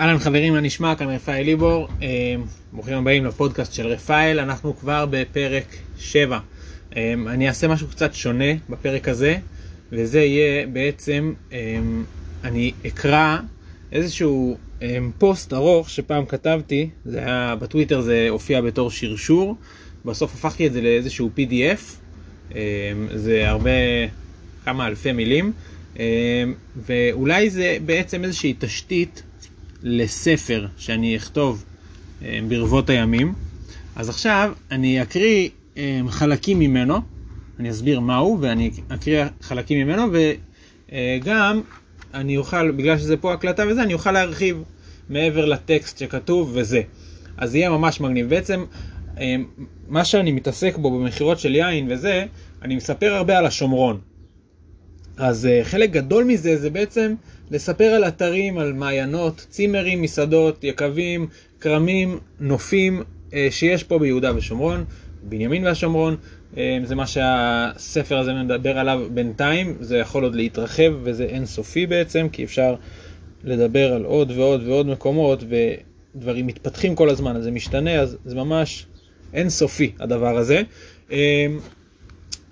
אהלן חברים, מה נשמע? כאן רפאל ליבור. אה, ברוכים הבאים לפודקאסט של רפאל, אנחנו כבר בפרק 7. אה, אני אעשה משהו קצת שונה בפרק הזה, וזה יהיה בעצם, אה, אני אקרא איזשהו פוסט ארוך שפעם כתבתי, זה היה בטוויטר, זה הופיע בתור שרשור, בסוף הפכתי את זה לאיזשהו PDF, זה הרבה, כמה אלפי מילים, ואולי זה בעצם איזושהי תשתית לספר שאני אכתוב אה, ברבות הימים. אז עכשיו אני אקריא אה, חלקים ממנו, אני אסביר מהו ואני אקריא חלקים ממנו וגם אני אוכל, בגלל שזה פה הקלטה וזה, אני אוכל להרחיב מעבר לטקסט שכתוב וזה. אז יהיה ממש מגניב. בעצם אה, מה שאני מתעסק בו במכירות של יין וזה, אני מספר הרבה על השומרון. אז חלק גדול מזה זה בעצם לספר על אתרים, על מעיינות, צימרים, מסעדות, יקבים, כרמים, נופים אה, שיש פה ביהודה ושומרון, בנימין והשומרון. אה, זה מה שהספר הזה מדבר עליו בינתיים, זה יכול עוד להתרחב וזה אינסופי בעצם, כי אפשר לדבר על עוד ועוד ועוד מקומות ודברים מתפתחים כל הזמן, אז זה משתנה, אז זה ממש אינסופי הדבר הזה.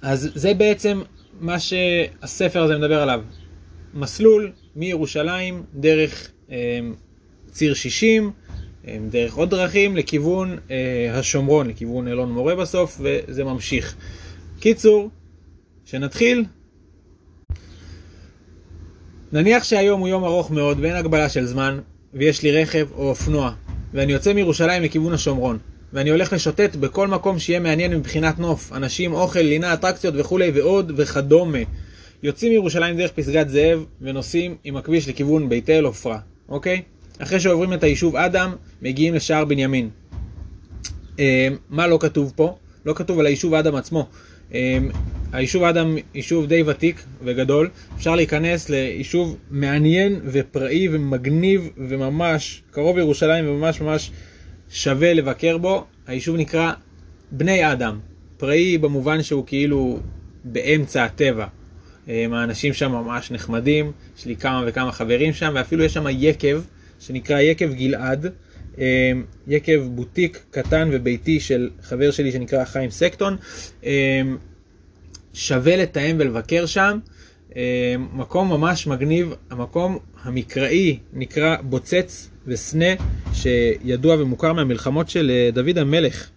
אז זה בעצם מה שהספר הזה מדבר עליו. מסלול מירושלים דרך אה, ציר 60, אה, דרך עוד דרכים לכיוון אה, השומרון, לכיוון אלון מורה בסוף, וזה ממשיך. קיצור, שנתחיל. נניח שהיום הוא יום ארוך מאוד ואין הגבלה של זמן, ויש לי רכב או אופנוע, ואני יוצא מירושלים לכיוון השומרון, ואני הולך לשוטט בכל מקום שיהיה מעניין מבחינת נוף, אנשים, אוכל, לינה, אטרקציות וכולי ועוד וכדומה. יוצאים מירושלים דרך פסגת זאב ונוסעים עם הכביש לכיוון בית אל עופרה, אוקיי? אחרי שעוברים את היישוב אדם, מגיעים לשער בנימין. אה, מה לא כתוב פה? לא כתוב על היישוב אדם עצמו. אה, היישוב אדם יישוב די ותיק וגדול, אפשר להיכנס ליישוב מעניין ופראי ומגניב וממש קרוב לירושלים וממש ממש שווה לבקר בו. היישוב נקרא בני אדם, פראי במובן שהוא כאילו באמצע הטבע. האנשים שם ממש נחמדים, יש לי כמה וכמה חברים שם, ואפילו יש שם יקב, שנקרא יקב גלעד, אה, יקב בוטיק קטן וביתי של חבר שלי שנקרא חיים סקטון. אה, שווה לתאם ולבקר שם. אה, מקום ממש מגניב, המקום המקראי נקרא בוצץ וסנה, שידוע ומוכר מהמלחמות של דוד המלך.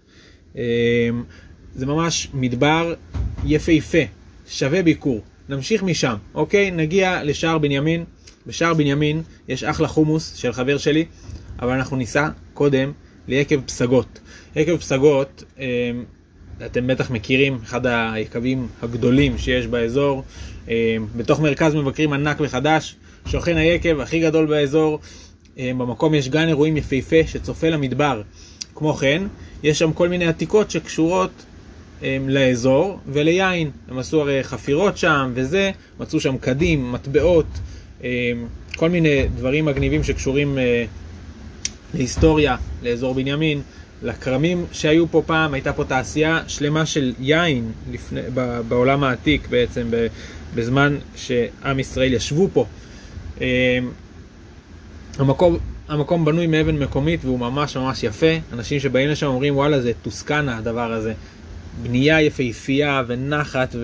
זה ממש מדבר יפהפה, שווה ביקור. נמשיך משם, אוקיי? נגיע לשער בנימין. בשער בנימין יש אחלה חומוס של חבר שלי, אבל אנחנו ניסע קודם ליקב פסגות. יקב פסגות, אה, אתם בטח מכירים, אחד היקבים הגדולים שיש באזור. אה, בתוך מרכז מבקרים ענק וחדש, שוכן היקב הכי גדול באזור. אה, במקום יש גן אירועים יפהפה שצופה למדבר. כמו כן, יש שם כל מיני עתיקות שקשורות לאזור וליין. הם עשו הרי חפירות שם וזה, מצאו שם קדים, מטבעות, כל מיני דברים מגניבים שקשורים אה, להיסטוריה, לאזור בנימין, לכרמים שהיו פה פעם, הייתה פה תעשייה שלמה של יין לפני, בעולם העתיק בעצם, בזמן שעם ישראל ישבו פה. המקום, המקום בנוי מאבן מקומית והוא ממש ממש יפה. אנשים שבאים לשם אומרים וואלה זה טוסקנה הדבר הזה. בנייה יפהפייה ונחת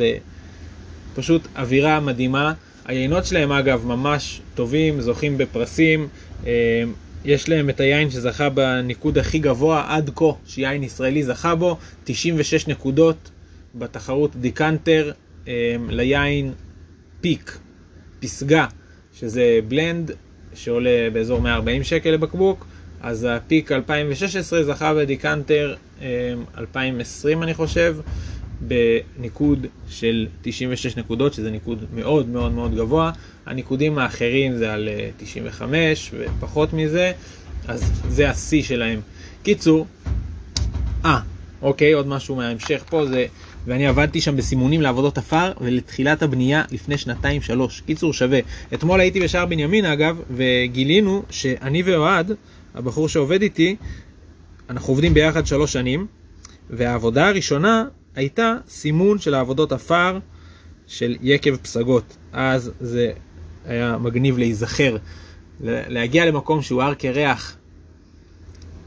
ופשוט אווירה מדהימה. היינות שלהם אגב ממש טובים, זוכים בפרסים. אה, יש להם את היין שזכה בניקוד הכי גבוה עד כה, שיין ישראלי זכה בו, 96 נקודות בתחרות דיקנטר אה, ליין Peak, פסגה, שזה blend שעולה באזור 140 שקל לבקבוק. אז ה Peak 2016 זכה בדיקנטר 2020 אמ, אני חושב, בניקוד של 96 נקודות, שזה ניקוד מאוד מאוד מאוד גבוה. הניקודים האחרים זה על 95 אה, ופחות מזה, אז זה השיא שלהם. קיצור, אה, אוקיי, עוד משהו מההמשך פה זה, ואני עבדתי שם בסימונים לעבודות עפר ולתחילת הבנייה לפני שנתיים שלוש. קיצור שווה. אתמול הייתי בשער בנימין אגב, וגילינו שאני ואוהד, הבחור שעובד איתי, אנחנו עובדים ביחד שלוש שנים, והעבודה הראשונה הייתה סימון של העבודות עפר של יקב פסגות. אז זה היה מגניב להיזכר להגיע למקום שהוא הר קרח,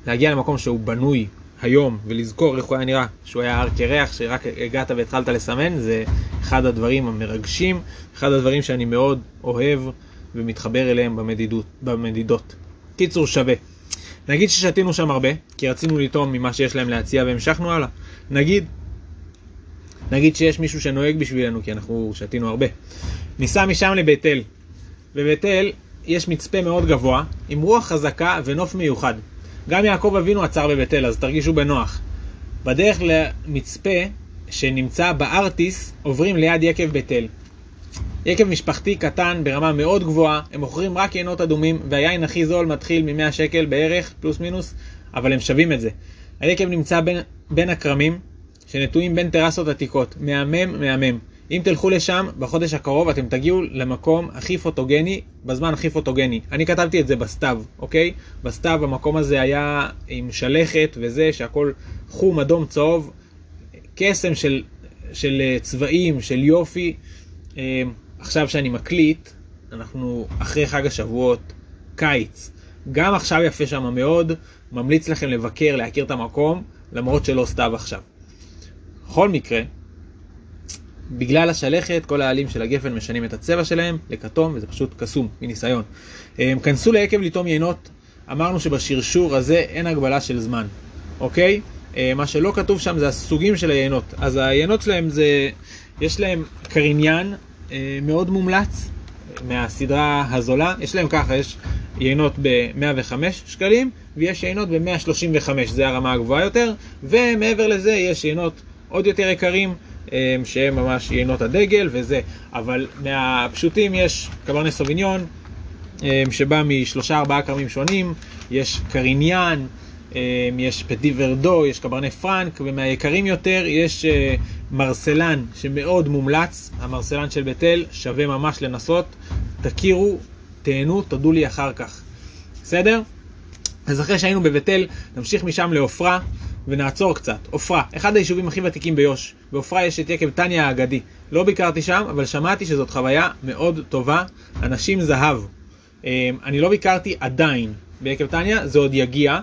להגיע למקום שהוא בנוי היום ולזכור איך הוא היה נראה שהוא היה הר קרח, שרק הגעת והתחלת לסמן, זה אחד הדברים המרגשים, אחד הדברים שאני מאוד אוהב ומתחבר אליהם במדידות, במדידות. קיצור שווה. נגיד ששתינו שם הרבה, כי רצינו לטעום ממה שיש להם להציע והמשכנו הלאה. נגיד, נגיד שיש מישהו שנוהג בשבילנו, כי אנחנו שתינו הרבה. ניסע משם לבית אל. בבית אל יש מצפה מאוד גבוה, עם רוח חזקה ונוף מיוחד. גם יעקב אבינו עצר בבית אל, אז תרגישו בנוח. בדרך למצפה שנמצא בארטיס, עוברים ליד יקב בית אל. יקב משפחתי קטן ברמה מאוד גבוהה, הם מוכרים רק יינות אדומים, והיין הכי זול מתחיל מ-100 שקל בערך, פלוס מינוס, אבל הם שווים את זה. היקב נמצא בין, בין הכרמים, שנטועים בין טרסות עתיקות. מהמם, מהמם. אם תלכו לשם, בחודש הקרוב אתם תגיעו למקום הכי פוטוגני, בזמן הכי פוטוגני. אני כתבתי את זה בסתיו, אוקיי? בסתיו המקום הזה היה עם שלכת וזה, שהכל חום, אדום, צהוב, קסם של, של אה, צבעים, של יופי. אה, עכשיו שאני מקליט, אנחנו אחרי חג השבועות, קיץ. גם עכשיו יפה שם מאוד, ממליץ לכם לבקר, להכיר את המקום, למרות שלא סתיו עכשיו. בכל מקרה, בגלל השלכת, כל העלים של הגפן משנים את הצבע שלהם לכתום, וזה פשוט קסום, מניסיון. הם כנסו ליקב לטעום יינות, אמרנו שבשרשור הזה אין הגבלה של זמן, אוקיי? אה, מה שלא כתוב שם זה הסוגים של היינות. אז היינות שלהם זה, יש להם קריניין אה, מאוד מומלץ מהסדרה הזולה, יש להם ככה, יש יינות ב-105 שקלים, ויש יינות ב-135, זה הרמה הגבוהה יותר, ומעבר לזה יש יינות עוד יותר יקרים. אמ, שהם ממש יינות הדגל וזה, אבל מהפשוטים יש קברני סוביניון, אמ, שבא משלושה ארבעה כרמים שונים, יש קריניאן, אמ, יש פטי ורדו, יש קברני פרנק, ומהיקרים יותר יש אה, מרסלן שמאוד מומלץ, המרסלן של בית אל, שווה ממש לנסות, תכירו, תהנו, תודו לי אחר כך. בסדר? אז אחרי שהיינו בבית אל, נמשיך משם לעופרה. ונעצור קצת. עופרה, אחד היישובים הכי ותיקים ביו"ש. בעופרה יש את יקב טניה האגדי. לא ביקרתי שם, אבל שמעתי שזאת חוויה מאוד טובה. אנשים זהב. אמ, אני לא ביקרתי עדיין ביקב טניה, זה עוד יגיע.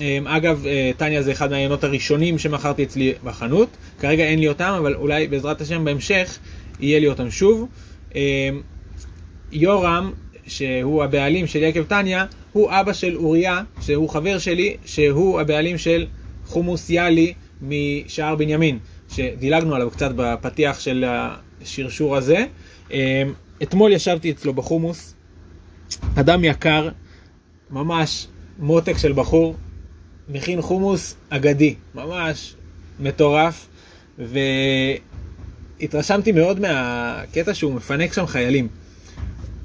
אמ, אגב, אה, טניה זה אחד מהעיינות הראשונים שמכרתי אצלי בחנות. כרגע אין לי אותם, אבל אולי בעזרת השם בהמשך יהיה לי אותם שוב. אמ, יורם, שהוא הבעלים של יקב טניה, הוא אבא של אוריה, שהוא חבר שלי, שהוא הבעלים של חומוס יאלי משער בנימין, שדילגנו עליו קצת בפתיח של השרשור הזה. אמ, אתמול ישבתי אצלו בחומוס, אדם יקר, ממש מותק של בחור, מכין חומוס אגדי, ממש מטורף, והתרשמתי מאוד מהקטע שהוא מפנק שם חיילים.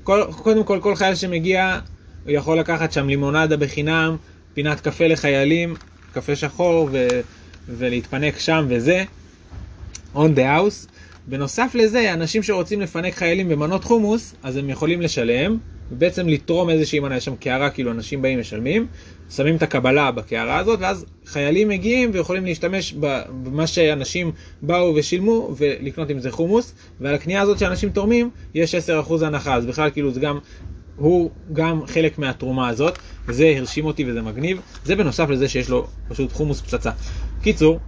כל, קודם כל, כל חייל שמגיע, הוא יכול לקחת שם לימונדה בחינם, פינת קפה לחיילים, קפה שחור ו, ולהתפנק שם וזה, on the house. בנוסף לזה, אנשים שרוצים לפנק חיילים במנות חומוס, אז הם יכולים לשלם, ובעצם לתרום איזושהי מנה, יש שם קערה, כאילו אנשים באים משלמים, שמים את הקבלה בקערה הזאת, ואז חיילים מגיעים ויכולים להשתמש במה שאנשים באו ושילמו, ולקנות עם זה חומוס, ועל הקנייה הזאת שאנשים תורמים, יש 10% הנחה, אז בכלל כאילו זה גם הוא גם חלק מהתרומה הזאת, וזה הרשים אותי וזה מגניב. זה בנוסף לזה שיש לו פשוט חומוס פצצה. קיצור,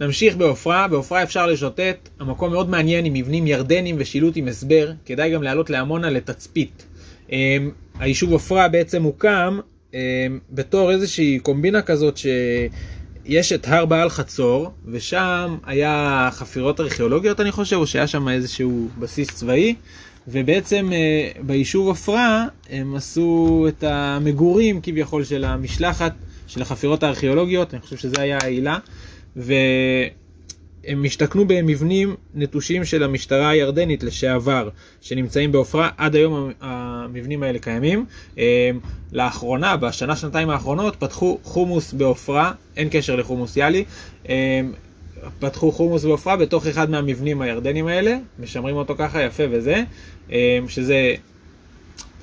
נמשיך בעופרה, בעופרה אפשר לשוטט, המקום מאוד מעניין עם מבנים ירדנים ושילוט עם הסבר, כדאי גם לעלות לעמונה לתצפית. אמ, היישוב עופרה בעצם הוקם אמ, בתור איזושהי קומבינה כזאת שיש את הר בעל חצור, ושם היה חפירות ארכיאולוגיות אני חושב, או שהיה שם איזשהו בסיס צבאי. ובעצם אה, ביישוב עפרה הם עשו את המגורים כביכול של המשלחת של החפירות הארכיאולוגיות, אני חושב שזה היה העילה, והם השתכנו במבנים נטושים של המשטרה הירדנית לשעבר, שנמצאים בעופרה, עד היום המבנים האלה קיימים. אה, לאחרונה, בשנה, שנתיים האחרונות, פתחו חומוס בעופרה, אין קשר לחומוס יאלי, אה, פתחו חומוס ועופרה בתוך אחד מהמבנים הירדנים האלה, משמרים אותו ככה יפה וזה, אה, שזה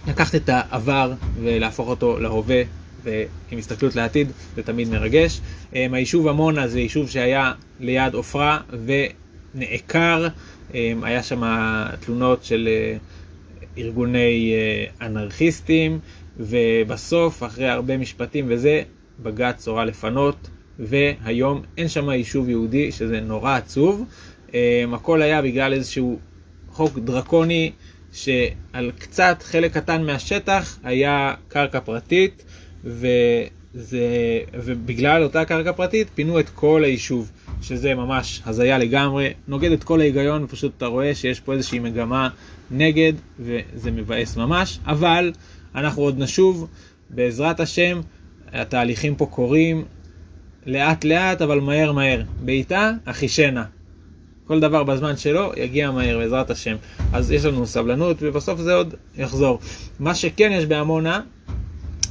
לקחת את העבר ולהפוך אותו להווה ועם הסתכלות לעתיד, זה תמיד מרגש. אה, היישוב עמונה זה יישוב שהיה ליד עופרה ונעקר, אה, היה שם תלונות של ארגוני אנרכיסטים, ובסוף, אחרי הרבה משפטים וזה, בג"ץ הורה לפנות, והיום אין שם יישוב יהודי, שזה נורא עצוב. הכל היה בגלל איזשהו חוק דרקוני, שעל קצת, חלק קטן מהשטח, היה קרקע פרטית, וזה, ובגלל אותה קרקע פרטית פינו את כל היישוב, שזה ממש הזיה לגמרי, נוגד את כל ההיגיון, ופשוט אתה רואה שיש פה איזושהי מגמה נגד, וזה מבאס ממש, אבל אנחנו עוד נשוב, בעזרת השם, התהליכים פה קורים לאט לאט, אבל מהר מהר. בעיטה, אחישנה. כל דבר בזמן שלו יגיע מהר, בעזרת השם. אז יש לנו סבלנות, ובסוף זה עוד יחזור. מה שכן יש בעמונה,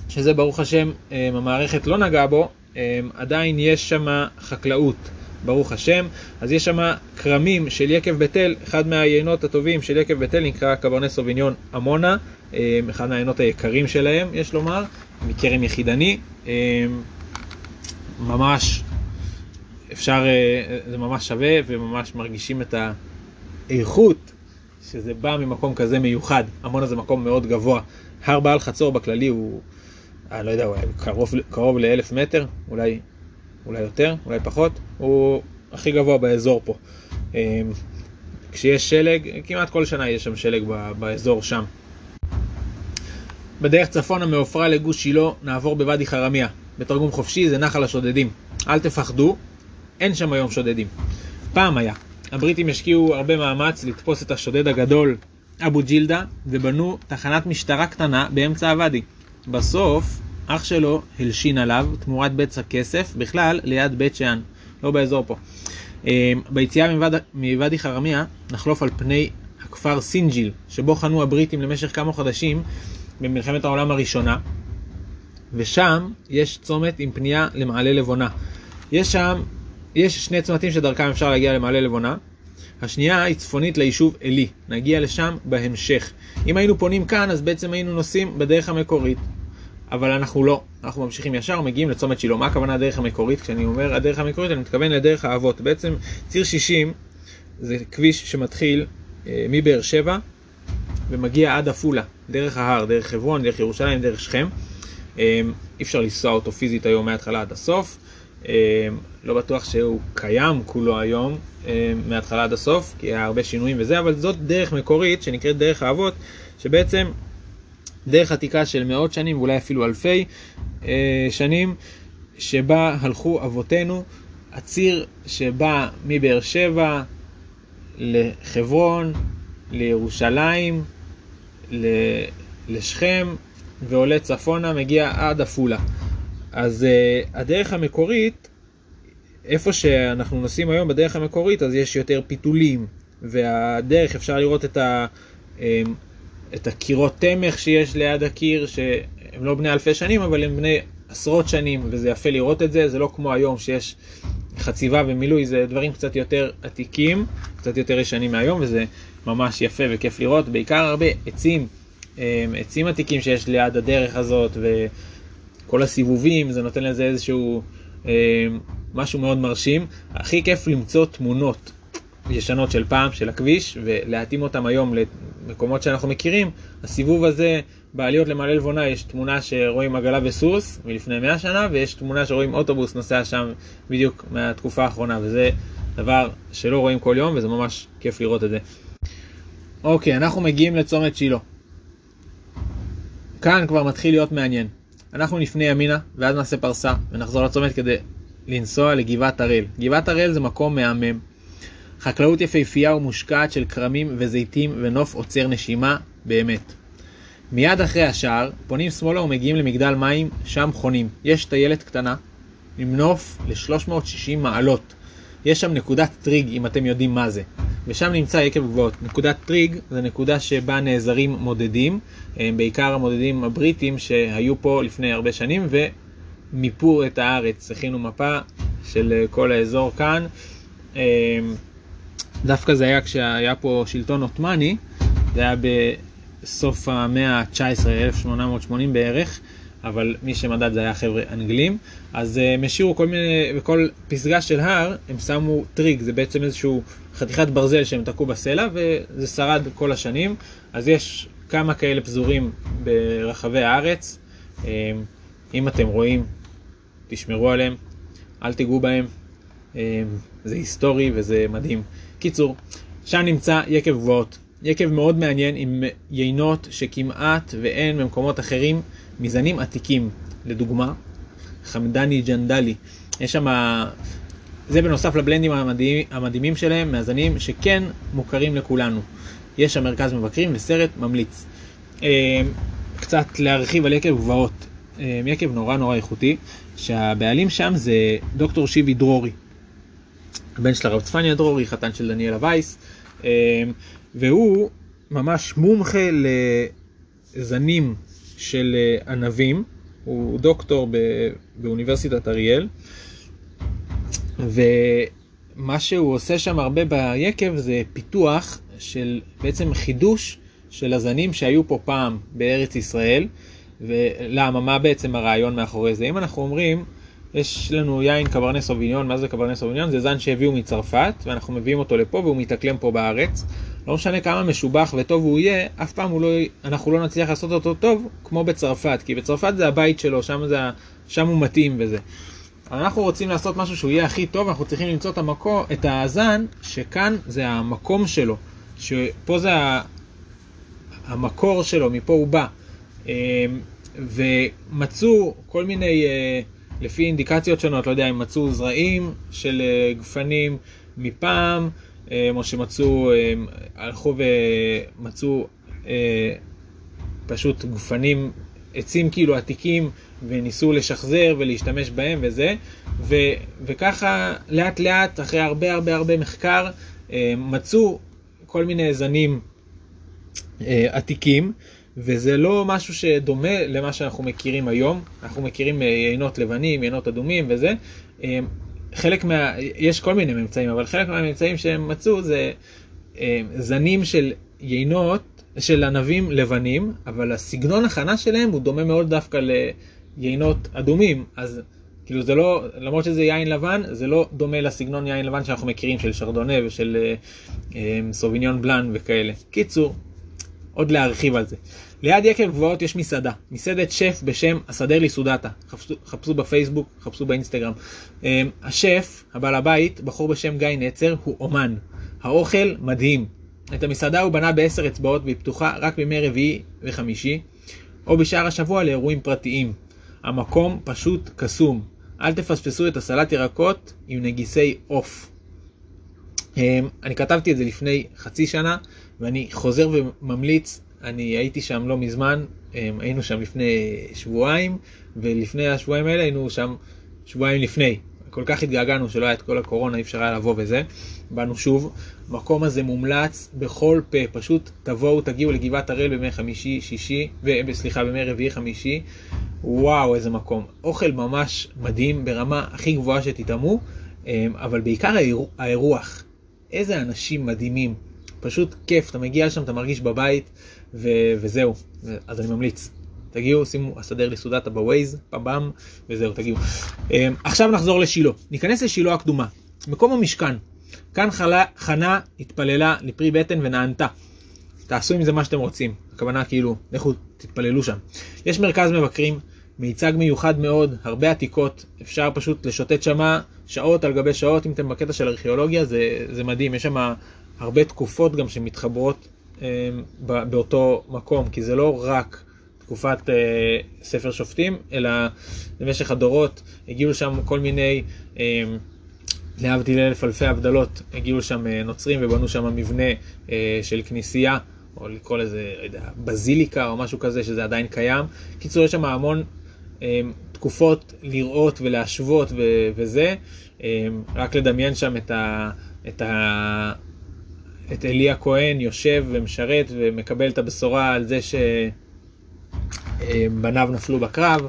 שזה ברוך השם, אה, המערכת לא נגעה בו, אה, עדיין יש שם חקלאות, ברוך השם. אז יש שם כרמים של יקב בית אל, אחד מהיינות הטובים של יקב בית אל נקרא קברנס סוביניון עמונה, אה, אחד מהיינות היקרים שלהם, יש לומר, מכרם יחידני. ממש אפשר, זה ממש שווה וממש מרגישים את האיכות שזה בא ממקום כזה מיוחד. עמונה זה מקום מאוד גבוה. הר בעל חצור בכללי הוא, אני לא יודע, הוא קרוב, קרוב לאלף מטר, אולי, אולי יותר, אולי פחות. הוא הכי גבוה באזור פה. אמ, כשיש שלג, כמעט כל שנה יש שם שלג באזור שם. בדרך צפונה מעופרה לגוש שילה נעבור בוואדי חרמיה. בתרגום חופשי זה נחל השודדים. אל תפחדו, אין שם היום שודדים. פעם היה. הבריטים השקיעו הרבה מאמץ לתפוס את השודד הגדול אבו ג'ילדה ובנו תחנת משטרה קטנה באמצע הוואדי. בסוף אח שלו הלשין עליו תמורת בצע כסף בכלל ליד בית שאן, לא באזור פה. אמ, ביציאה מוואדי חרמיה נחלוף על פני הכפר סינג'יל שבו חנו הבריטים למשך כמה חודשים במלחמת העולם הראשונה ושם יש צומת עם פנייה למעלה לבונה. יש שם יש שני צמתים שדרכם אפשר להגיע למעלה לבונה. השנייה היא צפונית ליישוב עלי, נגיע לשם בהמשך. אם היינו פונים כאן, אז בעצם היינו נוסעים בדרך המקורית. אבל אנחנו לא, אנחנו ממשיכים ישר ומגיעים לצומת שילה. מה הכוונה הדרך המקורית? כשאני אומר הדרך המקורית, אני מתכוון לדרך האבות. בעצם ציר 60 זה כביש שמתחיל אה, מבאר שבע ומגיע עד עפולה, דרך ההר, דרך חברון, דרך ירושלים, דרך שכם. אה, אי אפשר לנסוע אותו פיזית היום מההתחלה עד הסוף. אה, לא בטוח שהוא קיים כולו היום אה, מההתחלה עד הסוף, כי היה הרבה שינויים וזה, אבל זאת דרך מקורית שנקראת דרך האבות, שבעצם דרך עתיקה של מאות שנים ואולי אפילו אלפי שנים, שבה הלכו אבותינו, הציר שבא מבאר שבע לחברון, לירושלים, לשכם, ועולה צפונה, מגיע עד עפולה. אז uh, הדרך המקורית, איפה שאנחנו נוסעים היום בדרך המקורית, אז יש יותר פיתולים, והדרך, אפשר לראות את, ה, um, את הקירות תמך שיש ליד הקיר, שהם לא בני אלפי שנים, אבל הם בני עשרות שנים, וזה יפה לראות את זה, זה לא כמו היום שיש חציבה ומילוי, זה דברים קצת יותר עתיקים, קצת יותר ישנים מהיום, וזה ממש יפה וכיף לראות, בעיקר הרבה עצים, עצים עתיקים שיש ליד הדרך הזאת, ו... כל הסיבובים, זה נותן לזה איזשהו אה, משהו מאוד מרשים. הכי כיף למצוא תמונות ישנות של פעם, של הכביש, ולהתאים אותם היום למקומות שאנחנו מכירים. הסיבוב הזה, בעליות למעלה לבונה, יש תמונה שרואים עגלה וסוס מלפני 100 שנה, ויש תמונה שרואים אוטובוס נוסע שם בדיוק מהתקופה האחרונה, וזה דבר שלא רואים כל יום, וזה ממש כיף לראות את זה. אוקיי, אנחנו מגיעים לצומת שילה. כאן כבר מתחיל להיות מעניין. אנחנו נפנה ימינה, ואז נעשה פרסה, ונחזור לצומת כדי לנסוע לגבעת הראל. גבעת הראל זה מקום מהמם. חקלאות יפהפייה ומושקעת של כרמים וזיתים ונוף עוצר נשימה, באמת. מיד אחרי השער, פונים שמאלה ומגיעים למגדל מים, שם חונים. יש טיילת קטנה, עם נוף ל-360 מעלות. יש שם נקודת טריג, אם אתם יודעים מה זה. ושם נמצא יקב גבעות. נקודת טריג זה נקודה שבה נעזרים מודדים, אה, בעיקר המודדים הבריטים שהיו פה לפני הרבה שנים ומיפו את הארץ. הכינו מפה של אה, כל האזור כאן. אה, דווקא זה היה כשהיה פה שלטון עות'מאני, זה היה בסוף המאה ה-19, 1880 בערך. אבל מי שמדד זה היה חבר'ה אנגלים, אז אה, הם השאירו כל מיני, בכל פסגה של הר הם שמו טריג, זה בעצם איזשהו חתיכת ברזל שהם תקעו בסלע וזה שרד כל השנים, אז יש כמה כאלה פזורים ברחבי הארץ. אה, אם אתם רואים, תשמרו עליהם, אל תיגעו בהם. אה, זה היסטורי וזה מדהים. קיצור, שם נמצא יקב גבוהות. יקב מאוד מעניין עם יינות שכמעט ואין במקומות אחרים מזנים עתיקים. לדוגמה, חמדני ג'נדלי. יש שם, זה בנוסף לבלנדים המדהימים, המדהימים שלהם, מהזנים שכן מוכרים לכולנו. יש שם מרכז מבקרים וסרט ממליץ. אה, קצת להרחיב על יקב גבעות. אה, יקב נורא נורא איכותי, שהבעלים שם זה דוקטור שיבי דרורי. הבן של הרב צפניה דרורי, חתן של דניאלה וייס, אה, והוא ממש מומחה לזנים של ענבים, הוא דוקטור באוניברסיטת אריאל, ומה שהוא עושה שם הרבה ביקב זה פיתוח של בעצם חידוש של הזנים שהיו פה פעם בארץ ישראל. ולמה, מה בעצם הרעיון מאחורי זה? אם אנחנו אומרים, יש לנו יין קברני סוביניון, מה זה קברני סוביניון? זה זן שהביאו מצרפת, ואנחנו מביאים אותו לפה והוא מתאקלם פה בארץ. לא משנה כמה משובח וטוב הוא יהיה, אף פעם לא, אנחנו לא נצליח לעשות אותו טוב כמו בצרפת, כי בצרפת זה הבית שלו, שם, זה, שם הוא מתאים וזה. אנחנו רוצים לעשות משהו שהוא יהיה הכי טוב, אנחנו צריכים למצוא את, המקור, את הזן שכאן זה המקום שלו, שפה זה המקור שלו, מפה הוא בא. אמ, ומצאו כל מיני, אה, לפי אינדיקציות שונות, לא יודע אם מצאו זרעים של אה, גפנים מפעם, או שמצאו, הלכו ומצאו פשוט גפנים, עצים כאילו עתיקים, וניסו לשחזר ולהשתמש בהם וזה, ו, וככה לאט לאט, אחרי הרבה הרבה הרבה מחקר, מצאו כל מיני זנים עתיקים, וזה לא משהו שדומה למה שאנחנו מכירים היום. אנחנו מכירים אה, יינות לבנים, יינות אדומים וזה. חלק מה... יש כל מיני ממצאים, אבל חלק מהממצאים שהם מצאו זה אה, זנים של יינות, של ענבים לבנים, אבל הסגנון הכנה שלהם הוא דומה מאוד דווקא ליינות אדומים. אז כאילו זה לא, למרות שזה יין לבן, זה לא דומה לסגנון יין לבן שאנחנו מכירים של שרדונה ושל אה, אה, סוביניון בלאן וכאלה. קיצור, עוד להרחיב על זה. ליד יקב גבוהות יש מסעדה, מסעדת שף בשם הסדר לי סודתה, חפשו, חפשו בפייסבוק, חפשו באינסטגרם. אמ, השף, הבעל הבית, בחור בשם גיא נצר, הוא אומן. האוכל מדהים. את המסעדה הוא בנה בעשר אצבעות והיא פתוחה רק בימי רביעי וחמישי, או בשאר השבוע לאירועים פרטיים. המקום פשוט קסום. אל תפספסו את הסלט ירקות עם נגיסי עוף. אמ, אני כתבתי את זה לפני חצי שנה, ואני חוזר וממליץ, אני הייתי שם לא מזמן, אמ, היינו שם לפני שבועיים, ולפני השבועיים האלה היינו שם שבועיים לפני. כל כך התגעגענו שלא היה את כל הקורונה, אי אפשר היה לבוא וזה. באנו שוב. המקום הזה מומלץ בכל פה, פשוט תבואו, תגיעו לגבעת הראל בימי חמישי, שישי, ו... סליחה, בימי רביעי, חמישי. וואו, איזה מקום. אוכל ממש מדהים, ברמה הכי גבוהה שתטעמו, אמ, אבל בעיקר האירוח. איזה אנשים מדהימים. פשוט כיף, אתה מגיע לשם, אתה מרגיש בבית, ו- וזהו. אז אני ממליץ. תגיעו, שימו, אסדר לי סודתה בווייז, פבם, וזהו, תגיעו. אמ, עכשיו נחזור לשילה. ניכנס לשילה הקדומה. מקום המשכן. כאן חלה, חנה התפללה לפרי בטן ונענתה. תעשו עם זה מה שאתם רוצים. הכוונה כאילו, לכו תתפללו שם. יש מרכז מבקרים, מיצג מיוחד מאוד, הרבה עתיקות, אפשר פשוט לשוטט שמה שעות על גבי שעות, אם אתם בקטע של ארכיאולוגיה, זה, זה מדהים, יש שם הרבה תקופות גם שמתחברות אה, באותו מקום, כי זה לא רק תקופת אה, ספר שופטים, אלא במשך הדורות הגיעו לשם כל מיני, אה, להבדיל אלף אלפי הבדלות, הגיעו לשם אה, נוצרים ובנו שם מבנה אה, של כנסייה. או לקרוא לזה, לא יודע, בזיליקה או משהו כזה, שזה עדיין קיים. קיצור, יש שם המון אה, תקופות לראות ולהשוות ו- וזה. רק לדמיין שם את, ה- את, ה- את אלי הכהן יושב ומשרת ומקבל את הבשורה על זה שבניו נפלו בקרב,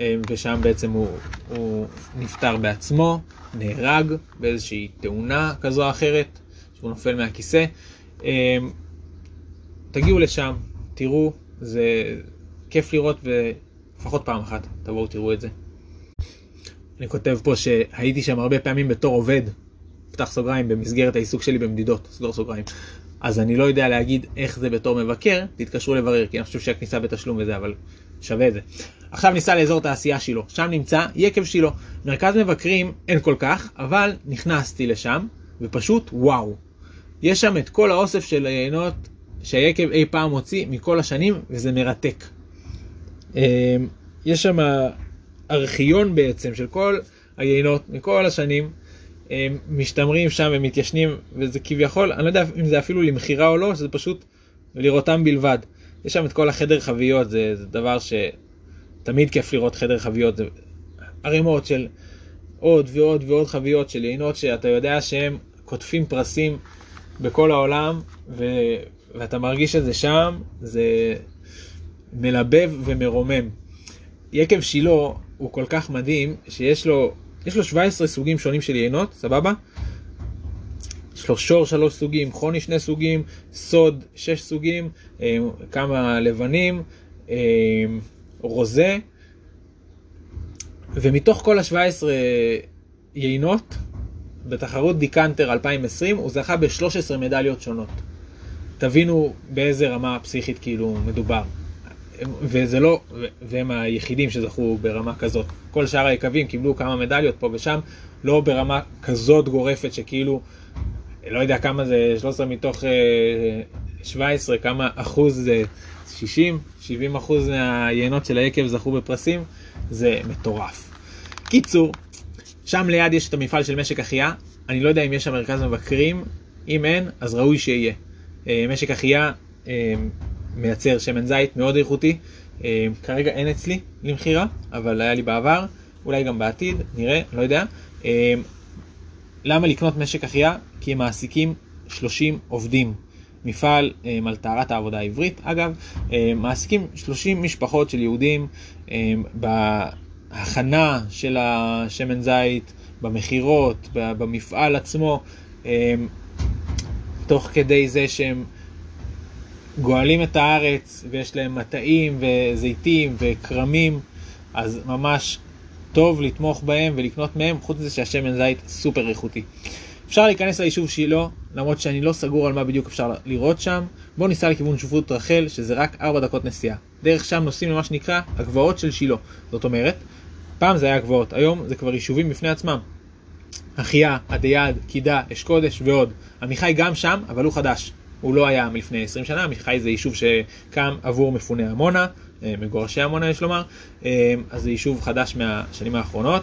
אה, ושם בעצם הוא, הוא נפטר בעצמו, נהרג באיזושהי תאונה כזו או אחרת, שהוא נופל מהכיסא. אה, תגיעו לשם, תראו, זה כיף לראות ולפחות פעם אחת תבואו תראו את זה. אני כותב פה שהייתי שם הרבה פעמים בתור עובד, פתח סוגריים, במסגרת העיסוק שלי במדידות, סגור סוגריים. אז אני לא יודע להגיד איך זה בתור מבקר, תתקשרו לברר, כי אני חושב שהכניסה בתשלום וזה, אבל שווה את זה. עכשיו ניסע לאזור תעשייה שילה, שם נמצא יקב שילה. מרכז מבקרים אין כל כך, אבל נכנסתי לשם, ופשוט וואו. יש שם את כל האוסף של היינות שהיקב אי פעם הוציא מכל השנים, וזה מרתק. אמ, יש שם ארכיון בעצם של כל היינות מכל השנים, משתמרים שם ומתיישנים, וזה כביכול, אני לא יודע אם זה אפילו למכירה או לא, שזה פשוט לראותם בלבד. יש שם את כל החדר חביות, זה, זה דבר שתמיד כיף לראות חדר חביות, זה ערימות של עוד ועוד ועוד חביות של יינות שאתה יודע שהם קוטפים פרסים בכל העולם, ו, ואתה מרגיש את זה שם, זה מלבב ומרומם. יקב שילה הוא כל כך מדהים, שיש לו, יש לו 17 סוגים שונים של יינות, סבבה? יש לו שור שלוש סוגים, חוני שני סוגים, סוד שש סוגים, אה, כמה לבנים, אה, רוזה, ומתוך כל ה-17 יינות, בתחרות דיקנטר 2020, הוא זכה ב-13 מדליות שונות. תבינו באיזה רמה פסיכית כאילו מדובר. וזה לא, והם היחידים שזכו ברמה כזאת. כל שאר היקבים קיבלו כמה מדליות פה ושם, לא ברמה כזאת גורפת שכאילו, לא יודע כמה זה 13 מתוך 17, אה, כמה אחוז זה 60, 70 אחוז מהיינות של היקב זכו בפרסים, זה מטורף. קיצור, שם ליד יש את המפעל של משק אחיה, אני לא יודע אם יש שם מרכז מבקרים, אם אין, אז ראוי שיהיה. אה, משק אחיה אה, מייצר שמן זית מאוד איכותי. אה, כרגע אין אצלי למכירה, אבל היה לי בעבר, אולי גם בעתיד, נראה, לא יודע. אה, למה לקנות משק אחיה? כי הם מעסיקים 30 עובדים. מפעל אה, על טהרת העבודה העברית, אגב, מעסיקים 30 משפחות של יהודים בהכנה של השמן זית, במכירות, במפעל עצמו, תוך כדי זה שהם גואלים את הארץ ויש להם מטעים וזיתים וכרמים, אז ממש טוב לתמוך בהם ולקנות מהם, חוץ מזה שהשמן זית סופר איכותי. אפשר להיכנס ליישוב שילה, למרות שאני לא סגור על מה בדיוק אפשר לראות שם. בואו ניסע לכיוון שופרות רחל, שזה רק 4 דקות נסיעה. דרך שם נוסעים למה שנקרא הגבעות של שילה. זאת אומרת, פעם זה היה גבעות, היום זה כבר יישובים בפני עצמם. אחיה, עדיעד, קידה, אש קודש ועוד. עמיחי גם שם, אבל הוא חדש. הוא לא היה מלפני 20 שנה, עמיחי זה יישוב שקם עבור מפוני עמונה, אה, מגורשי עמונה יש לומר, אה, אז זה יישוב חדש מהשנים האחרונות.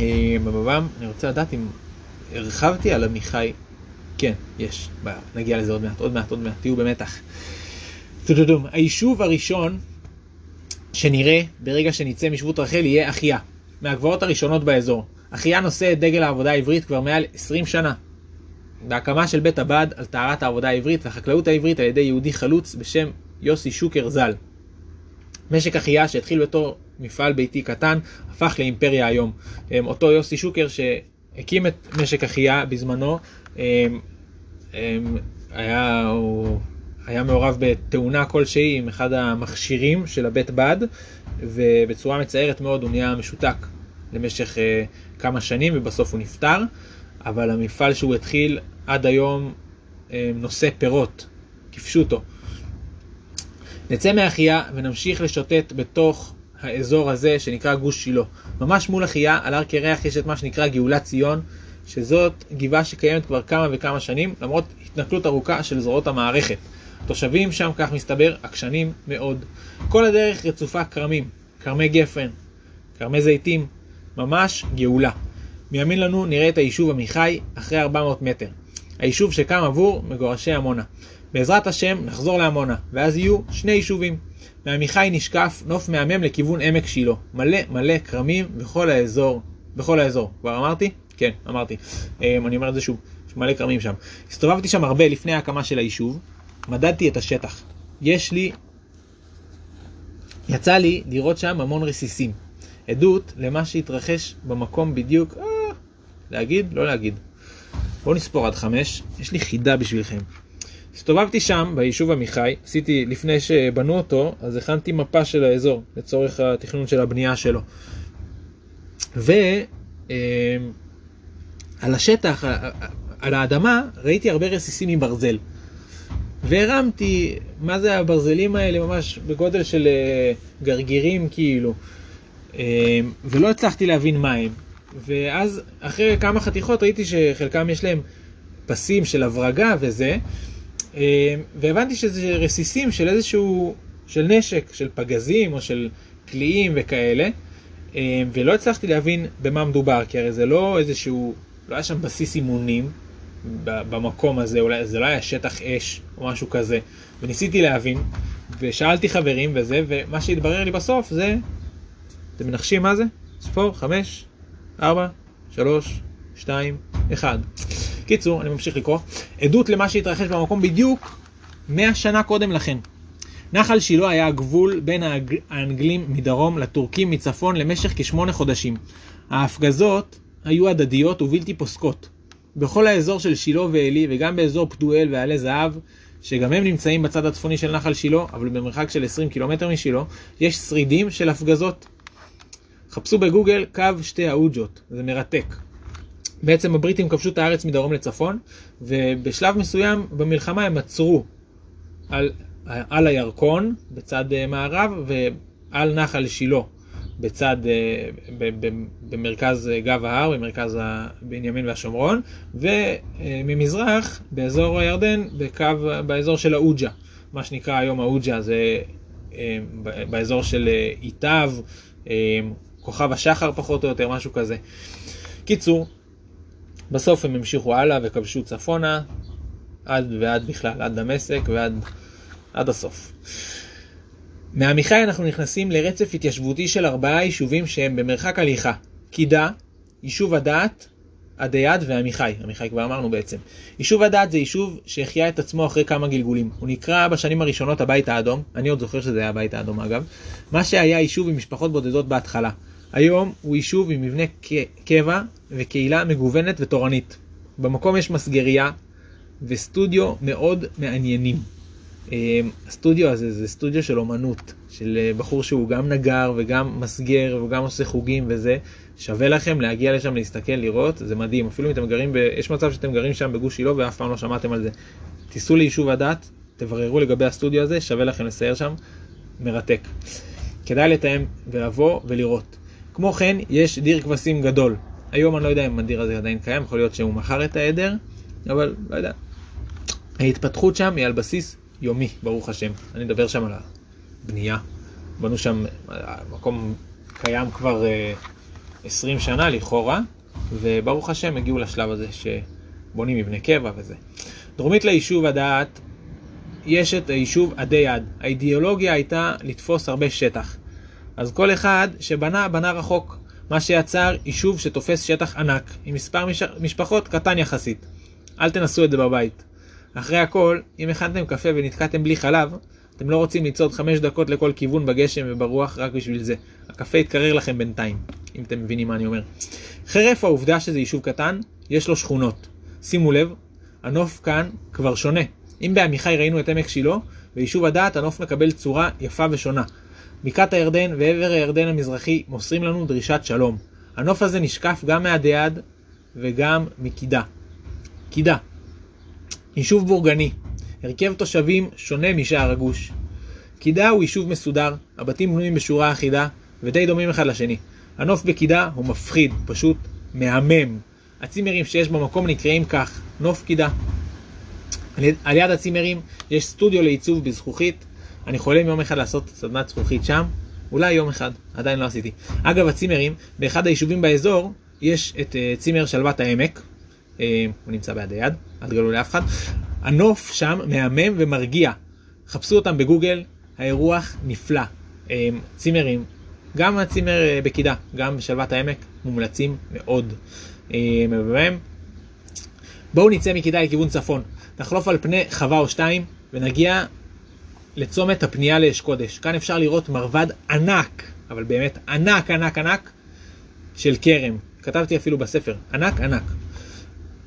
אה, בבבם, אני רוצה לדעת אם הרחבתי על עמיחי, כן, יש, נגיע לזה עוד מעט, עוד מעט, עוד מעט, תהיו במתח. טוטוטום, היישוב הראשון שנראה ברגע שנצא משבות רחל יהיה אחיה, מהגבעות הראשונות באזור. אחיה נושא את דגל העבודה העברית כבר מעל 20 שנה. בהקמה של בית הבד על טהרת העבודה העברית והחקלאות העברית על ידי יהודי חלוץ בשם יוסי שוקר ז"ל. משק אחיה שהתחיל בתור מפעל ביתי קטן, הפך לאימפריה היום. אמ, אותו יוסי שוקר שהקים את משק אחיה בזמנו, אמ, אמ, היה, הוא היה מעורב בתאונה כלשהי עם אחד המכשירים של הבית בד, ובצורה מצערת מאוד הוא נהיה משותק למשך אה, כמה שנים ובסוף הוא נפטר. אבל המפעל שהוא התחיל עד היום אה, נושא פירות, כפשוטו. נצא מאחייה ונמשיך לשוטט בתוך האזור הזה שנקרא גוש שילה. ממש מול אחייה, על הר קרח יש את מה שנקרא גאולת ציון, שזאת גבעה שקיימת כבר כמה וכמה שנים, למרות התנכלות ארוכה של זרועות המערכת. התושבים שם, כך מסתבר, עקשנים מאוד. כל הדרך רצופה כרמים, כרמי גפן, כרמי זיתים, ממש גאולה. מימין לנו נראה את היישוב עמיחי אחרי 400 מטר. היישוב שקם עבור מגורשי עמונה. בעזרת השם נחזור לעמונה, ואז יהיו שני יישובים. מעמיחי נשקף נוף מהמם לכיוון עמק שילה. מלא מלא כרמים בכל האזור. בכל האזור. כבר אמרתי? כן, אמרתי. אמ, אני אומר את זה שוב, יש מלא כרמים שם. הסתובבתי שם הרבה לפני ההקמה של היישוב, מדדתי את השטח. יש לי... יצא לי לראות שם המון רסיסים. עדות למה שהתרחש במקום בדיוק, אה, להגיד? לא להגיד. בואו נספור עד חמש, יש לי חידה בשבילכם. הסתובבתי שם, ביישוב עמיחי, עשיתי, לפני שבנו אותו, אז הכנתי מפה של האזור, לצורך התכנון של הבנייה שלו. ועל אמ, השטח, על האדמה, ראיתי הרבה רסיסים מברזל. והרמתי, מה זה הברזלים האלה, ממש בגודל של אה, גרגירים כאילו, אה, ולא הצלחתי להבין מה הם. ואז אחרי כמה חתיכות ראיתי שחלקם יש להם פסים של הברגה וזה, אה, והבנתי שזה רסיסים של איזשהו, של נשק, של פגזים או של קליעים וכאלה, ולא הצלחתי להבין במה מדובר, כי הרי זה לא איזשהו, לא היה שם בסיס אימונים, במקום הזה, אולי זה לא היה שטח אש או משהו כזה. וניסיתי להבין, ושאלתי חברים וזה, ומה שהתברר לי בסוף זה, אתם מנחשים מה זה? ספור, חמש, ארבע, שלוש, שתיים, אחד. קיצור, אני ממשיך לקרוא. עדות למה שהתרחש במקום בדיוק 100 שנה קודם לכן. נחל שילה היה הגבול בין האנגלים מדרום לטורקים מצפון למשך כשמונה חודשים. ההפגזות היו הדדיות ובלתי פוסקות. בכל האזור של שילה ועלי, וגם באזור פדואל ועלי זהב, שגם הם נמצאים בצד הצפוני של נחל שילה, אבל במרחק של 20 קילומטר משילה, יש שרידים של הפגזות. חפשו בגוגל קו שתי האוג'ות, זה מרתק. בעצם הבריטים כבשו את הארץ מדרום לצפון, ובשלב מסוים במלחמה הם עצרו על, על הירקון בצד אה, מערב ועל נחל שילה בצד, אה, במרכז אה, גב ההר, במרכז בנימין והשומרון, וממזרח, באזור הירדן, בקו, באזור של האוג'ה, מה שנקרא היום האוג'ה, זה באזור של איתיו, כוכב השחר פחות או יותר, משהו כזה. קיצור, בסוף הם המשיכו הלאה וכבשו צפונה, עד ועד בכלל, עד דמשק ועד עד הסוף. מעמיחי אנחנו נכנסים לרצף התיישבותי של ארבעה יישובים שהם במרחק הליכה. קידה, יישוב הדעת, עדיעד ועמיחי. עמיחי כבר אמרנו בעצם. יישוב הדעת זה יישוב שהחיה את עצמו אחרי כמה גלגולים. הוא נקרא בשנים הראשונות הבית האדום, אני עוד זוכר שזה היה הבית האדום אגב. מה שהיה יישוב עם משפחות בודדות בהתחלה. היום הוא יישוב עם מבנה קבע וקהילה מגוונת ותורנית. במקום יש מסגריה וסטודיו מאוד מעניינים. אמ, הסטודיו הזה זה סטודיו של אומנות, של אה, בחור שהוא גם נגר וגם מסגר וגם עושה חוגים וזה, שווה לכם להגיע לשם להסתכל, לראות, זה מדהים, אפילו אם אתם גרים, ב... יש מצב שאתם גרים שם בגוש שילה ואף פעם לא שמעתם על זה. תיסעו ליישוב הדת, תבררו לגבי הסטודיו הזה, שווה לכם לסייר שם, מרתק. כדאי לתאם ולבוא ולראות. כמו כן, יש דיר כבשים גדול. היום אני לא יודע אם הדיר הזה עדיין קיים, יכול להיות שהוא מכר את העדר, אבל לא יודע. ההתפתחות שם היא על בסיס יומי, ברוך השם. אני אדבר שם על הבנייה. בנו שם, המקום קיים כבר uh, 20 שנה לכאורה, וברוך השם הגיעו לשלב הזה שבונים מבנה קבע וזה. דרומית ליישוב הדעת יש את היישוב עדי יד. האידיאולוגיה הייתה לתפוס הרבה שטח. אז כל אחד שבנה, בנה רחוק. מה שיצר יישוב שתופס שטח ענק, עם מספר מש... משפחות קטן יחסית. אל תנסו את זה בבית. אחרי הכל, אם הכנתם קפה ונתקעתם בלי חלב, אתם לא רוצים לצעוד חמש דקות לכל כיוון בגשם וברוח רק בשביל זה. הקפה יתקרר לכם בינתיים, אם אתם מבינים מה אני אומר. חרף העובדה שזה יישוב קטן, יש לו שכונות. שימו לב, הנוף כאן כבר שונה. אם בעמיחי ראינו את עמק שילה, ביישוב הדעת הנוף מקבל צורה יפה ושונה. בקעת הירדן ועבר הירדן המזרחי מוסרים לנו דרישת שלום. הנוף הזה נשקף גם מהדיעד וגם מקידה. קידה, יישוב בורגני, הרכב תושבים שונה משאר הגוש. קידה הוא יישוב מסודר, הבתים בנויים בשורה אחידה ודי דומים אחד לשני. הנוף בקידה הוא מפחיד, פשוט מהמם. הצימרים שיש במקום נקראים כך, נוף קידה. על יד הצימרים יש סטודיו לעיצוב בזכוכית. אני חולם יום אחד לעשות סדנת זכוכית שם, אולי יום אחד, עדיין לא עשיתי. אגב, הצימרים, באחד היישובים באזור יש את uh, צימר שלוות העמק, uh, הוא נמצא ביד היד, אל תגלו לאף אחד. הנוף שם מהמם ומרגיע. חפשו אותם בגוגל, האירוח נפלא. צימרים, גם הצימר אה, בקידה, גם בשלוות העמק, מומלצים מאוד. בואו נצא מקידה לכיוון צפון, נחלוף על פני חווה או שתיים ונגיע לצומת הפנייה לאש קודש. כאן אפשר לראות מרבד ענק, אבל באמת ענק ענק ענק של כרם. כתבתי אפילו בספר, ענק ענק.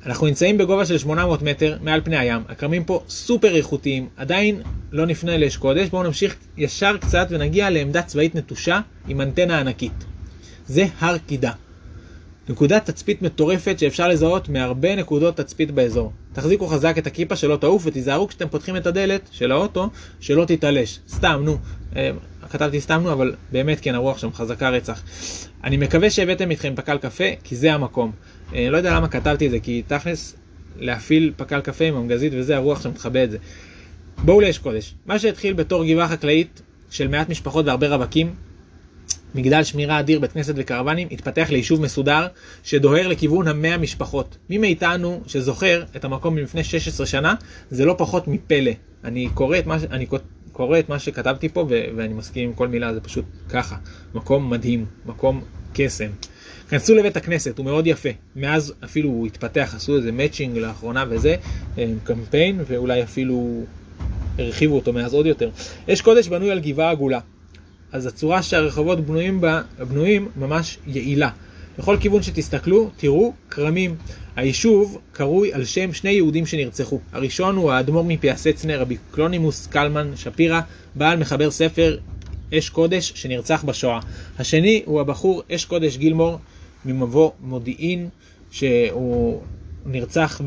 אנחנו נמצאים בגובה של 800 מטר מעל פני הים, הכרמים פה סופר איכותיים, עדיין לא נפנה לאש קודש, בואו נמשיך ישר קצת ונגיע לעמדה צבאית נטושה עם אנטנה ענקית. זה הר קידה. נקודת תצפית מטורפת שאפשר לזהות מהרבה נקודות תצפית באזור. תחזיקו חזק את הכיפה שלא תעוף ותיזהרו כשאתם פותחים את הדלת של האוטו שלא תתעלש. סתם, נו. אה, כתבתי סתם נו, אבל באמת כן, הרוח שם חזקה רצח. אני מקווה שהבאתם איתכם פקל קפה, כי זה המקום. אני לא יודע למה כתבתי את זה, כי תכלס להפעיל פקל קפה עם המגזית וזה, הרוח שם תכבה את זה. בואו לאש קודש. מה שהתחיל בתור גבעה חקלאית של מעט משפחות והרבה רווקים, מגדל שמירה אדיר, בית כנסת וקרוונים, התפתח ליישוב מסודר שדוהר לכיוון המאה משפחות. מי מאיתנו שזוכר את המקום מלפני 16 שנה, זה לא פחות מפלא. אני קורא את מה, אני קורא את מה שכתבתי פה ו- ואני מסכים עם כל מילה, זה פשוט ככה. מקום מדהים, מקום קסם. כנסו לבית הכנסת, הוא מאוד יפה. מאז אפילו הוא התפתח, עשו איזה מאצ'ינג לאחרונה וזה, קמפיין, ואולי אפילו הרחיבו אותו מאז עוד יותר. אש קודש בנוי על גבעה עגולה. אז הצורה שהרחובות בנויים בה, בנויים ממש יעילה. בכל כיוון שתסתכלו, תראו כרמים. היישוב קרוי על שם שני יהודים שנרצחו. הראשון הוא האדמו"ר מפיאסצנה, רבי קלונימוס קלמן שפירא, בעל מחבר ספר אש קודש שנרצח בשואה. השני הוא הבחור אש קודש גילמור ממבוא מודיעין, שהוא נרצח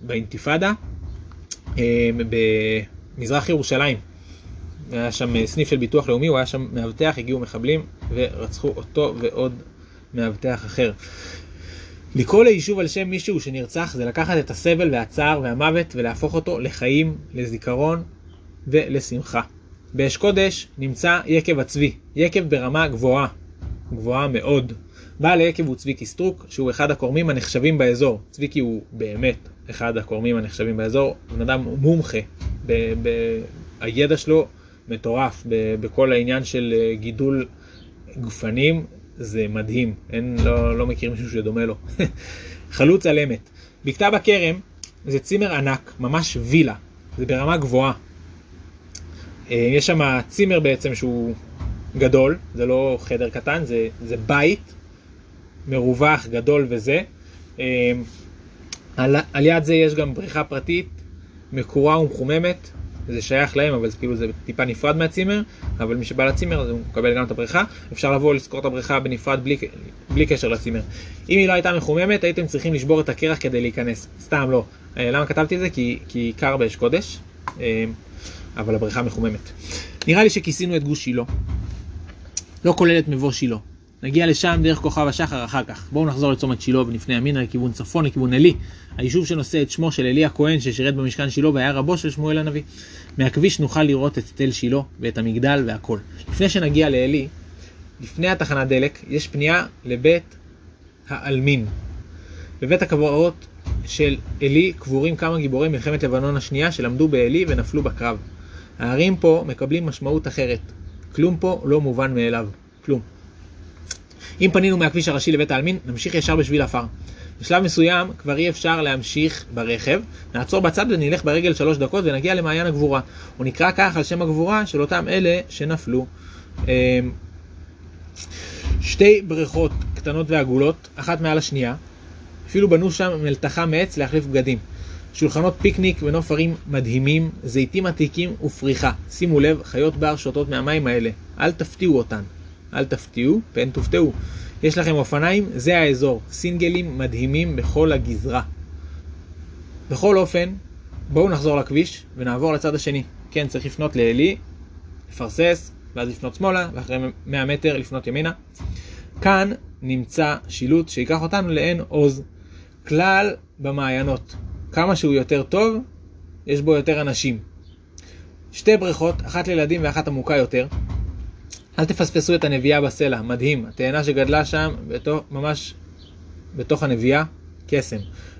באינתיפאדה אה, במזרח ירושלים. היה שם סניף של ביטוח לאומי, הוא היה שם מאבטח, הגיעו מחבלים ורצחו אותו ועוד מאבטח אחר. לקרוא ליישוב על שם מישהו שנרצח זה לקחת את הסבל והצער והמוות ולהפוך אותו לחיים, לזיכרון ולשמחה. באש קודש נמצא יקב הצבי, יקב ברמה גבוהה, גבוהה מאוד. בעל היקב הוא צביקי סטרוק, שהוא אחד הקורמים הנחשבים באזור. צביקי הוא באמת אחד הקורמים הנחשבים באזור, בן אדם מומחה, ב- ב- הידע שלו מטורף בכל העניין של אה, גידול גופנים, זה מדהים, אין, לא, לא מכיר מישהו שדומה לו. חלוץ על אמת. בקתה בכרם זה צימר ענק, ממש וילה, זה ברמה גבוהה. אה, יש שם צימר בעצם שהוא גדול, זה לא חדר קטן, זה, זה בית מרווח, גדול וזה. אה, על, על יד זה יש גם בריכה פרטית, מקורה ומחוממת, זה שייך להם, אבל זה כאילו זה טיפה נפרד מהצימר, אבל מי שבא לצימר אז הוא מקבל גם את הבריכה. אפשר לבוא לזכור את הבריכה בנפרד בלי, בלי קשר לצימר. אם היא לא הייתה מחוממת, הייתם צריכים לשבור את הקרח כדי להיכנס. סתם לא. אה, למה כתבתי את זה? כי, כי קר באש קודש, אה, אבל הבריכה מחוממת. נראה לי שכיסינו את גוש שילה. לא כולל את מבוא שילה. נגיע לשם דרך כוכב השחר אחר כך. בואו נחזור לצומת שילה ונפנה ימינה לכיוון צפון, לכיוון עלי. היישוב שנושא את שמו של עלי הכהן ששירת במשכן שילה והיה רבו של שמואל הנביא. מהכביש נוכל לראות את תל שילה ואת המגדל והכל. לפני שנגיע לעלי, לפני התחנת דלק, יש פנייה לבית העלמין. בבית הקברות של עלי קבורים כמה גיבורי מלחמת לבנון השנייה שלמדו בעלי ונפלו בקרב. הערים פה מקבלים משמעות אחרת. כלום פה לא מובן מאליו. כלום. אם פנינו מהכביש הראשי לבית העלמין, נמשיך ישר בשביל עפר. בשלב מסוים כבר אי אפשר להמשיך ברכב, נעצור בצד ונלך ברגל שלוש דקות ונגיע למעיין הגבורה. הוא נקרא כך על שם הגבורה של אותם אלה שנפלו. אמ, שתי בריכות קטנות ועגולות, אחת מעל השנייה, אפילו בנו שם מלתחה מעץ להחליף בגדים. שולחנות פיקניק ונוף ערים מדהימים, זיתים עתיקים ופריחה. שימו לב, חיות בר שותות מהמים האלה. אל תפתיעו אותן. אל תפתיעו, פן תופתעו. יש לכם אופניים, זה האזור. סינגלים מדהימים בכל הגזרה. בכל אופן, בואו נחזור לכביש ונעבור לצד השני. כן, צריך לפנות לעלי, לפרסס, ואז לפנות שמאלה, ואחרי 100 מטר לפנות ימינה. כאן נמצא שילוט שיקח אותנו לעין עוז. כלל במעיינות. כמה שהוא יותר טוב, יש בו יותר אנשים. שתי בריכות, אחת לילדים ואחת עמוקה יותר. אל תפספסו את הנביאה בסלע, מדהים. התאנה שגדלה שם, בתוך, ממש בתוך הנביאה, קסם.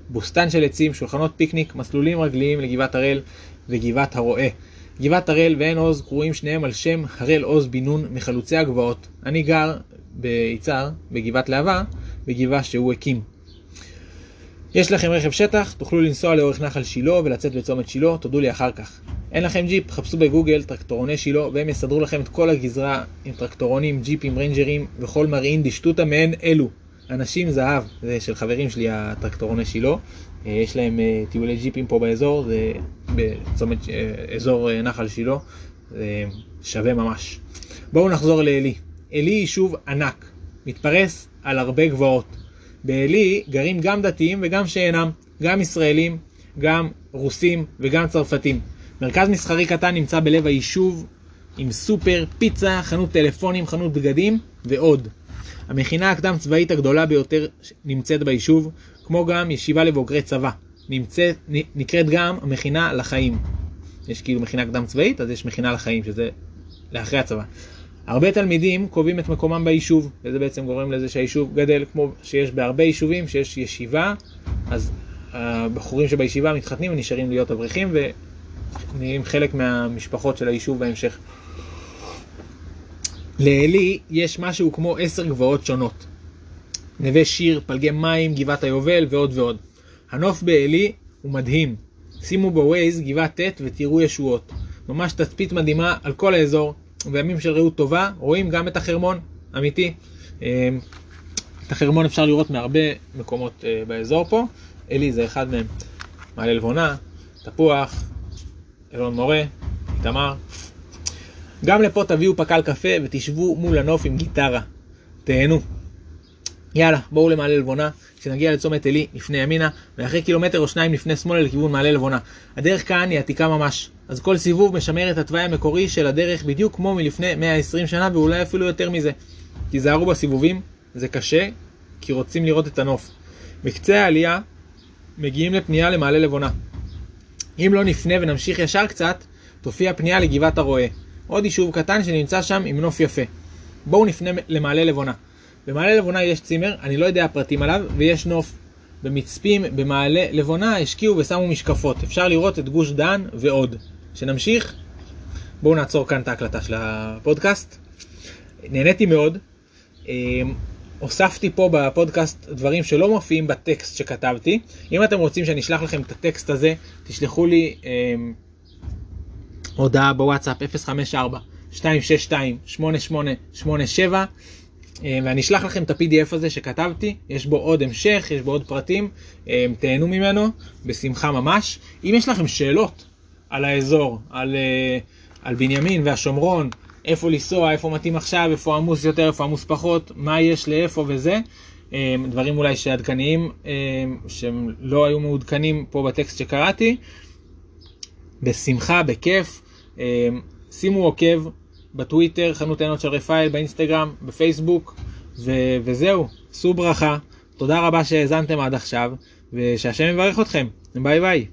בוסתן של עצים, שולחנות פיקניק, מסלולים רגליים לגבעת הראל וגבעת הרועה. גבעת הראל ועין עוז קרויים שניהם על שם הראל עוז בן נון מחלוצי הגבעות. אני גר ביצהר, בגבעת להבה, בגבעה שהוא הקים. יש לכם רכב שטח, תוכלו לנסוע לאורך נחל שילה ולצאת בצומת שילה, תודו לי אחר כך. אין לכם ג'יפ, חפשו בגוגל טרקטורוני שילה והם יסדרו לכם את כל הגזרה עם טרקטורונים, ג'יפים, ריינג'רים וכל מרעין דשטותא מעין אלו. אנשים זהב, זה של חברים שלי הטרקטורוני שילה. אה, יש להם אה, טיולי ג'יפים פה באזור, זה בצומת אה, אזור נחל שילה, זה שווה ממש. בואו נחזור לעלי. עלי יישוב ענק, מתפרס על הרבה גבעות. בעלי גרים גם דתיים וגם שאינם, גם ישראלים, גם רוסים וגם צרפתים. מרכז מסחרי קטן נמצא בלב היישוב, עם סופר, פיצה, חנות טלפונים, חנות בגדים ועוד. המכינה הקדם צבאית הגדולה ביותר נמצאת ביישוב, כמו גם ישיבה לבוגרי צבא. נמצאת, נקראת גם המכינה לחיים. יש כאילו מכינה קדם צבאית, אז יש מכינה לחיים, שזה לאחרי הצבא. הרבה תלמידים קובעים את מקומם ביישוב, וזה בעצם גורם לזה שהיישוב גדל, כמו שיש בהרבה יישובים, שיש ישיבה, אז הבחורים שבישיבה מתחתנים ונשארים להיות אברכים ונהיים חלק מהמשפחות של היישוב בהמשך. לעלי יש משהו כמו עשר גבעות שונות. נווה שיר, פלגי מים, גבעת היובל ועוד ועוד. הנוף בעלי הוא מדהים. שימו בווייז גבעת ט' ותראו ישועות. ממש תצפית מדהימה על כל האזור. ובימים של רעות טובה רואים גם את החרמון, אמיתי. אמ, את החרמון אפשר לראות מהרבה מקומות אה, באזור פה. אלי זה אחד מהם. מעלה לבונה, תפוח, אלון מורה, איתמר. גם לפה תביאו פקל קפה ותשבו מול הנוף עם גיטרה. תהנו. יאללה, בואו למעלה לבונה, כשנגיע לצומת עלי, לפני ימינה, ואחרי קילומטר או שניים לפני שמאלה לכיוון מעלה לבונה. הדרך כאן היא עתיקה ממש, אז כל סיבוב משמר את התוואי המקורי של הדרך בדיוק כמו מלפני 120 שנה ואולי אפילו יותר מזה. תיזהרו בסיבובים, זה קשה, כי רוצים לראות את הנוף. בקצה העלייה מגיעים לפנייה למעלה לבונה. אם לא נפנה ונמשיך ישר קצת, תופיע פנייה לגבעת הרועה. עוד יישוב קטן שנמצא שם עם נוף יפה. בואו נפנה למעלה לבונה. במעלה לבונה יש צימר, אני לא יודע הפרטים עליו, ויש נוף. במצפים במעלה לבונה השקיעו ושמו משקפות. אפשר לראות את גוש דן ועוד. שנמשיך, בואו נעצור כאן את ההקלטה של הפודקאסט. נהניתי מאוד. אמ, הוספתי פה בפודקאסט דברים שלא מופיעים בטקסט שכתבתי. אם אתם רוצים שאני אשלח לכם את הטקסט הזה, תשלחו לי אמ, הודעה בוואטסאפ 054-262-8887 אה, ואני אשלח לכם את ה-PDF הזה שכתבתי, יש בו עוד המשך, יש בו עוד פרטים, אה, תהנו ממנו, בשמחה ממש. אם יש לכם שאלות על האזור, על, אה, על בנימין והשומרון, איפה לנסוע, איפה מתאים עכשיו, איפה עמוס יותר, איפה עמוס פחות, מה יש לאיפה וזה, דברים אולי שעדכניים, שהם לא היו מעודכנים פה בטקסט שקראתי, בשמחה, בכיף, שימו עוקב. בטוויטר, חנות עינות של רפאל, באינסטגרם, בפייסבוק, ו- וזהו, שאו ברכה. תודה רבה שהאזנתם עד עכשיו, ושהשם יברך אתכם. ביי ביי.